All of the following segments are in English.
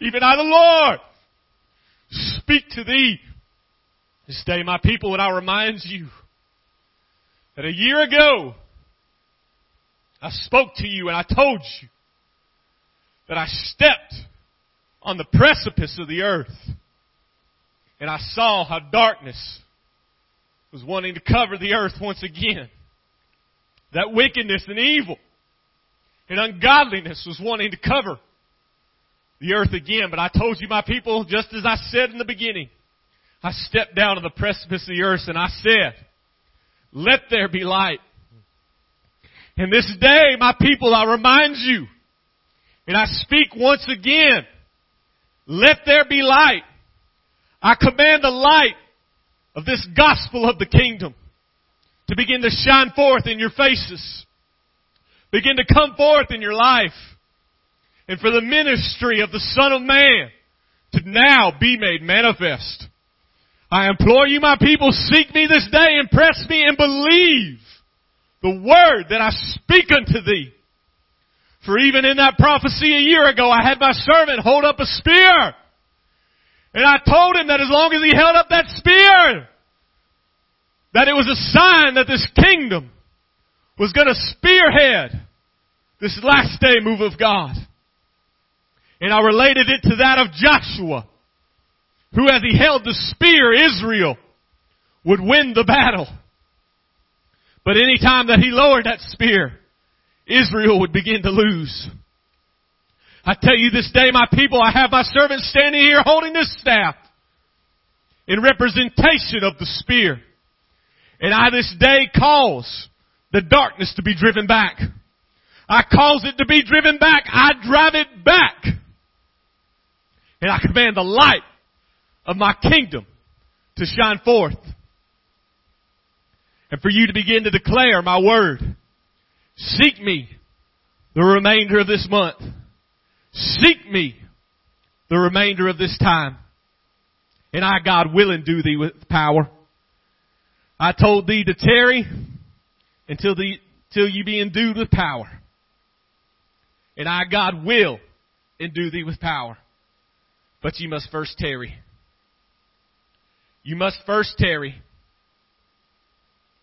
Even I, the Lord, speak to thee. This day, my people, and I remind you that a year ago, I spoke to you and I told you that I stepped on the precipice of the earth and I saw how darkness was wanting to cover the earth once again. That wickedness and evil and ungodliness was wanting to cover the earth again. But I told you, my people, just as I said in the beginning, I stepped down to the precipice of the earth and I said, let there be light. And this day, my people, I remind you, and I speak once again, let there be light. I command the light of this gospel of the kingdom to begin to shine forth in your faces. Begin to come forth in your life. And for the ministry of the Son of Man to now be made manifest. I implore you, my people, seek me this day impress me and believe the word that I speak unto thee. For even in that prophecy a year ago, I had my servant hold up a spear. And I told him that as long as he held up that spear, that it was a sign that this kingdom was going to spearhead this last day move of God. And I related it to that of Joshua, who as he held the spear, Israel would win the battle. But any time that he lowered that spear, Israel would begin to lose. I tell you this day, my people, I have my servant standing here holding this staff in representation of the spear. And I this day cause the darkness to be driven back. I cause it to be driven back. I drive it back. And I command the light of my kingdom to shine forth. And for you to begin to declare my word. Seek me the remainder of this month. Seek me the remainder of this time. And I, God, will endue thee with power. I told thee to tarry until the, till you be endued with power. And I, God, will endue thee with power. But you must first tarry. You must first tarry.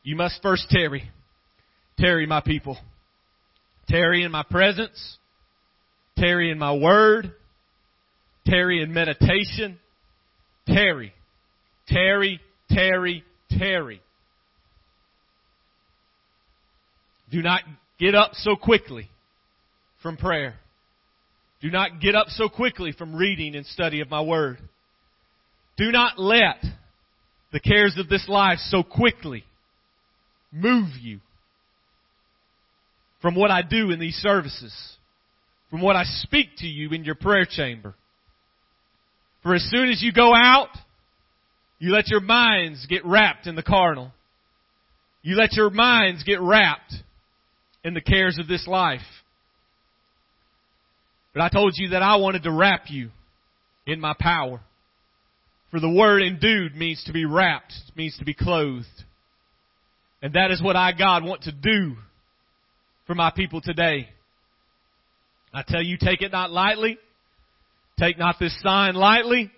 You must first tarry. Tarry, my people. Tarry in my presence. Tarry in my word. Tarry in meditation. Tarry. Tarry, tarry, tarry. Do not get up so quickly from prayer. Do not get up so quickly from reading and study of my word. Do not let the cares of this life so quickly move you from what I do in these services, from what I speak to you in your prayer chamber. For as soon as you go out, you let your minds get wrapped in the carnal. You let your minds get wrapped in the cares of this life. But I told you that I wanted to wrap you in my power. For the word endued means to be wrapped, means to be clothed. And that is what I, God, want to do for my people today. I tell you, take it not lightly. Take not this sign lightly.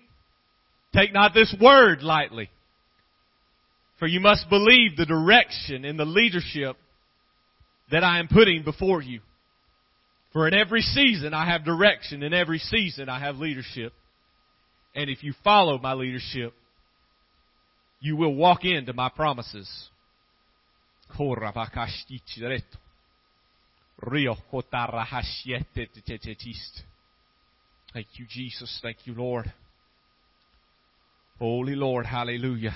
Take not this word lightly. For you must believe the direction and the leadership that I am putting before you. For in every season I have direction, in every season I have leadership. And if you follow my leadership, you will walk into my promises. Thank you, Jesus. Thank you, Lord. Holy Lord. Hallelujah.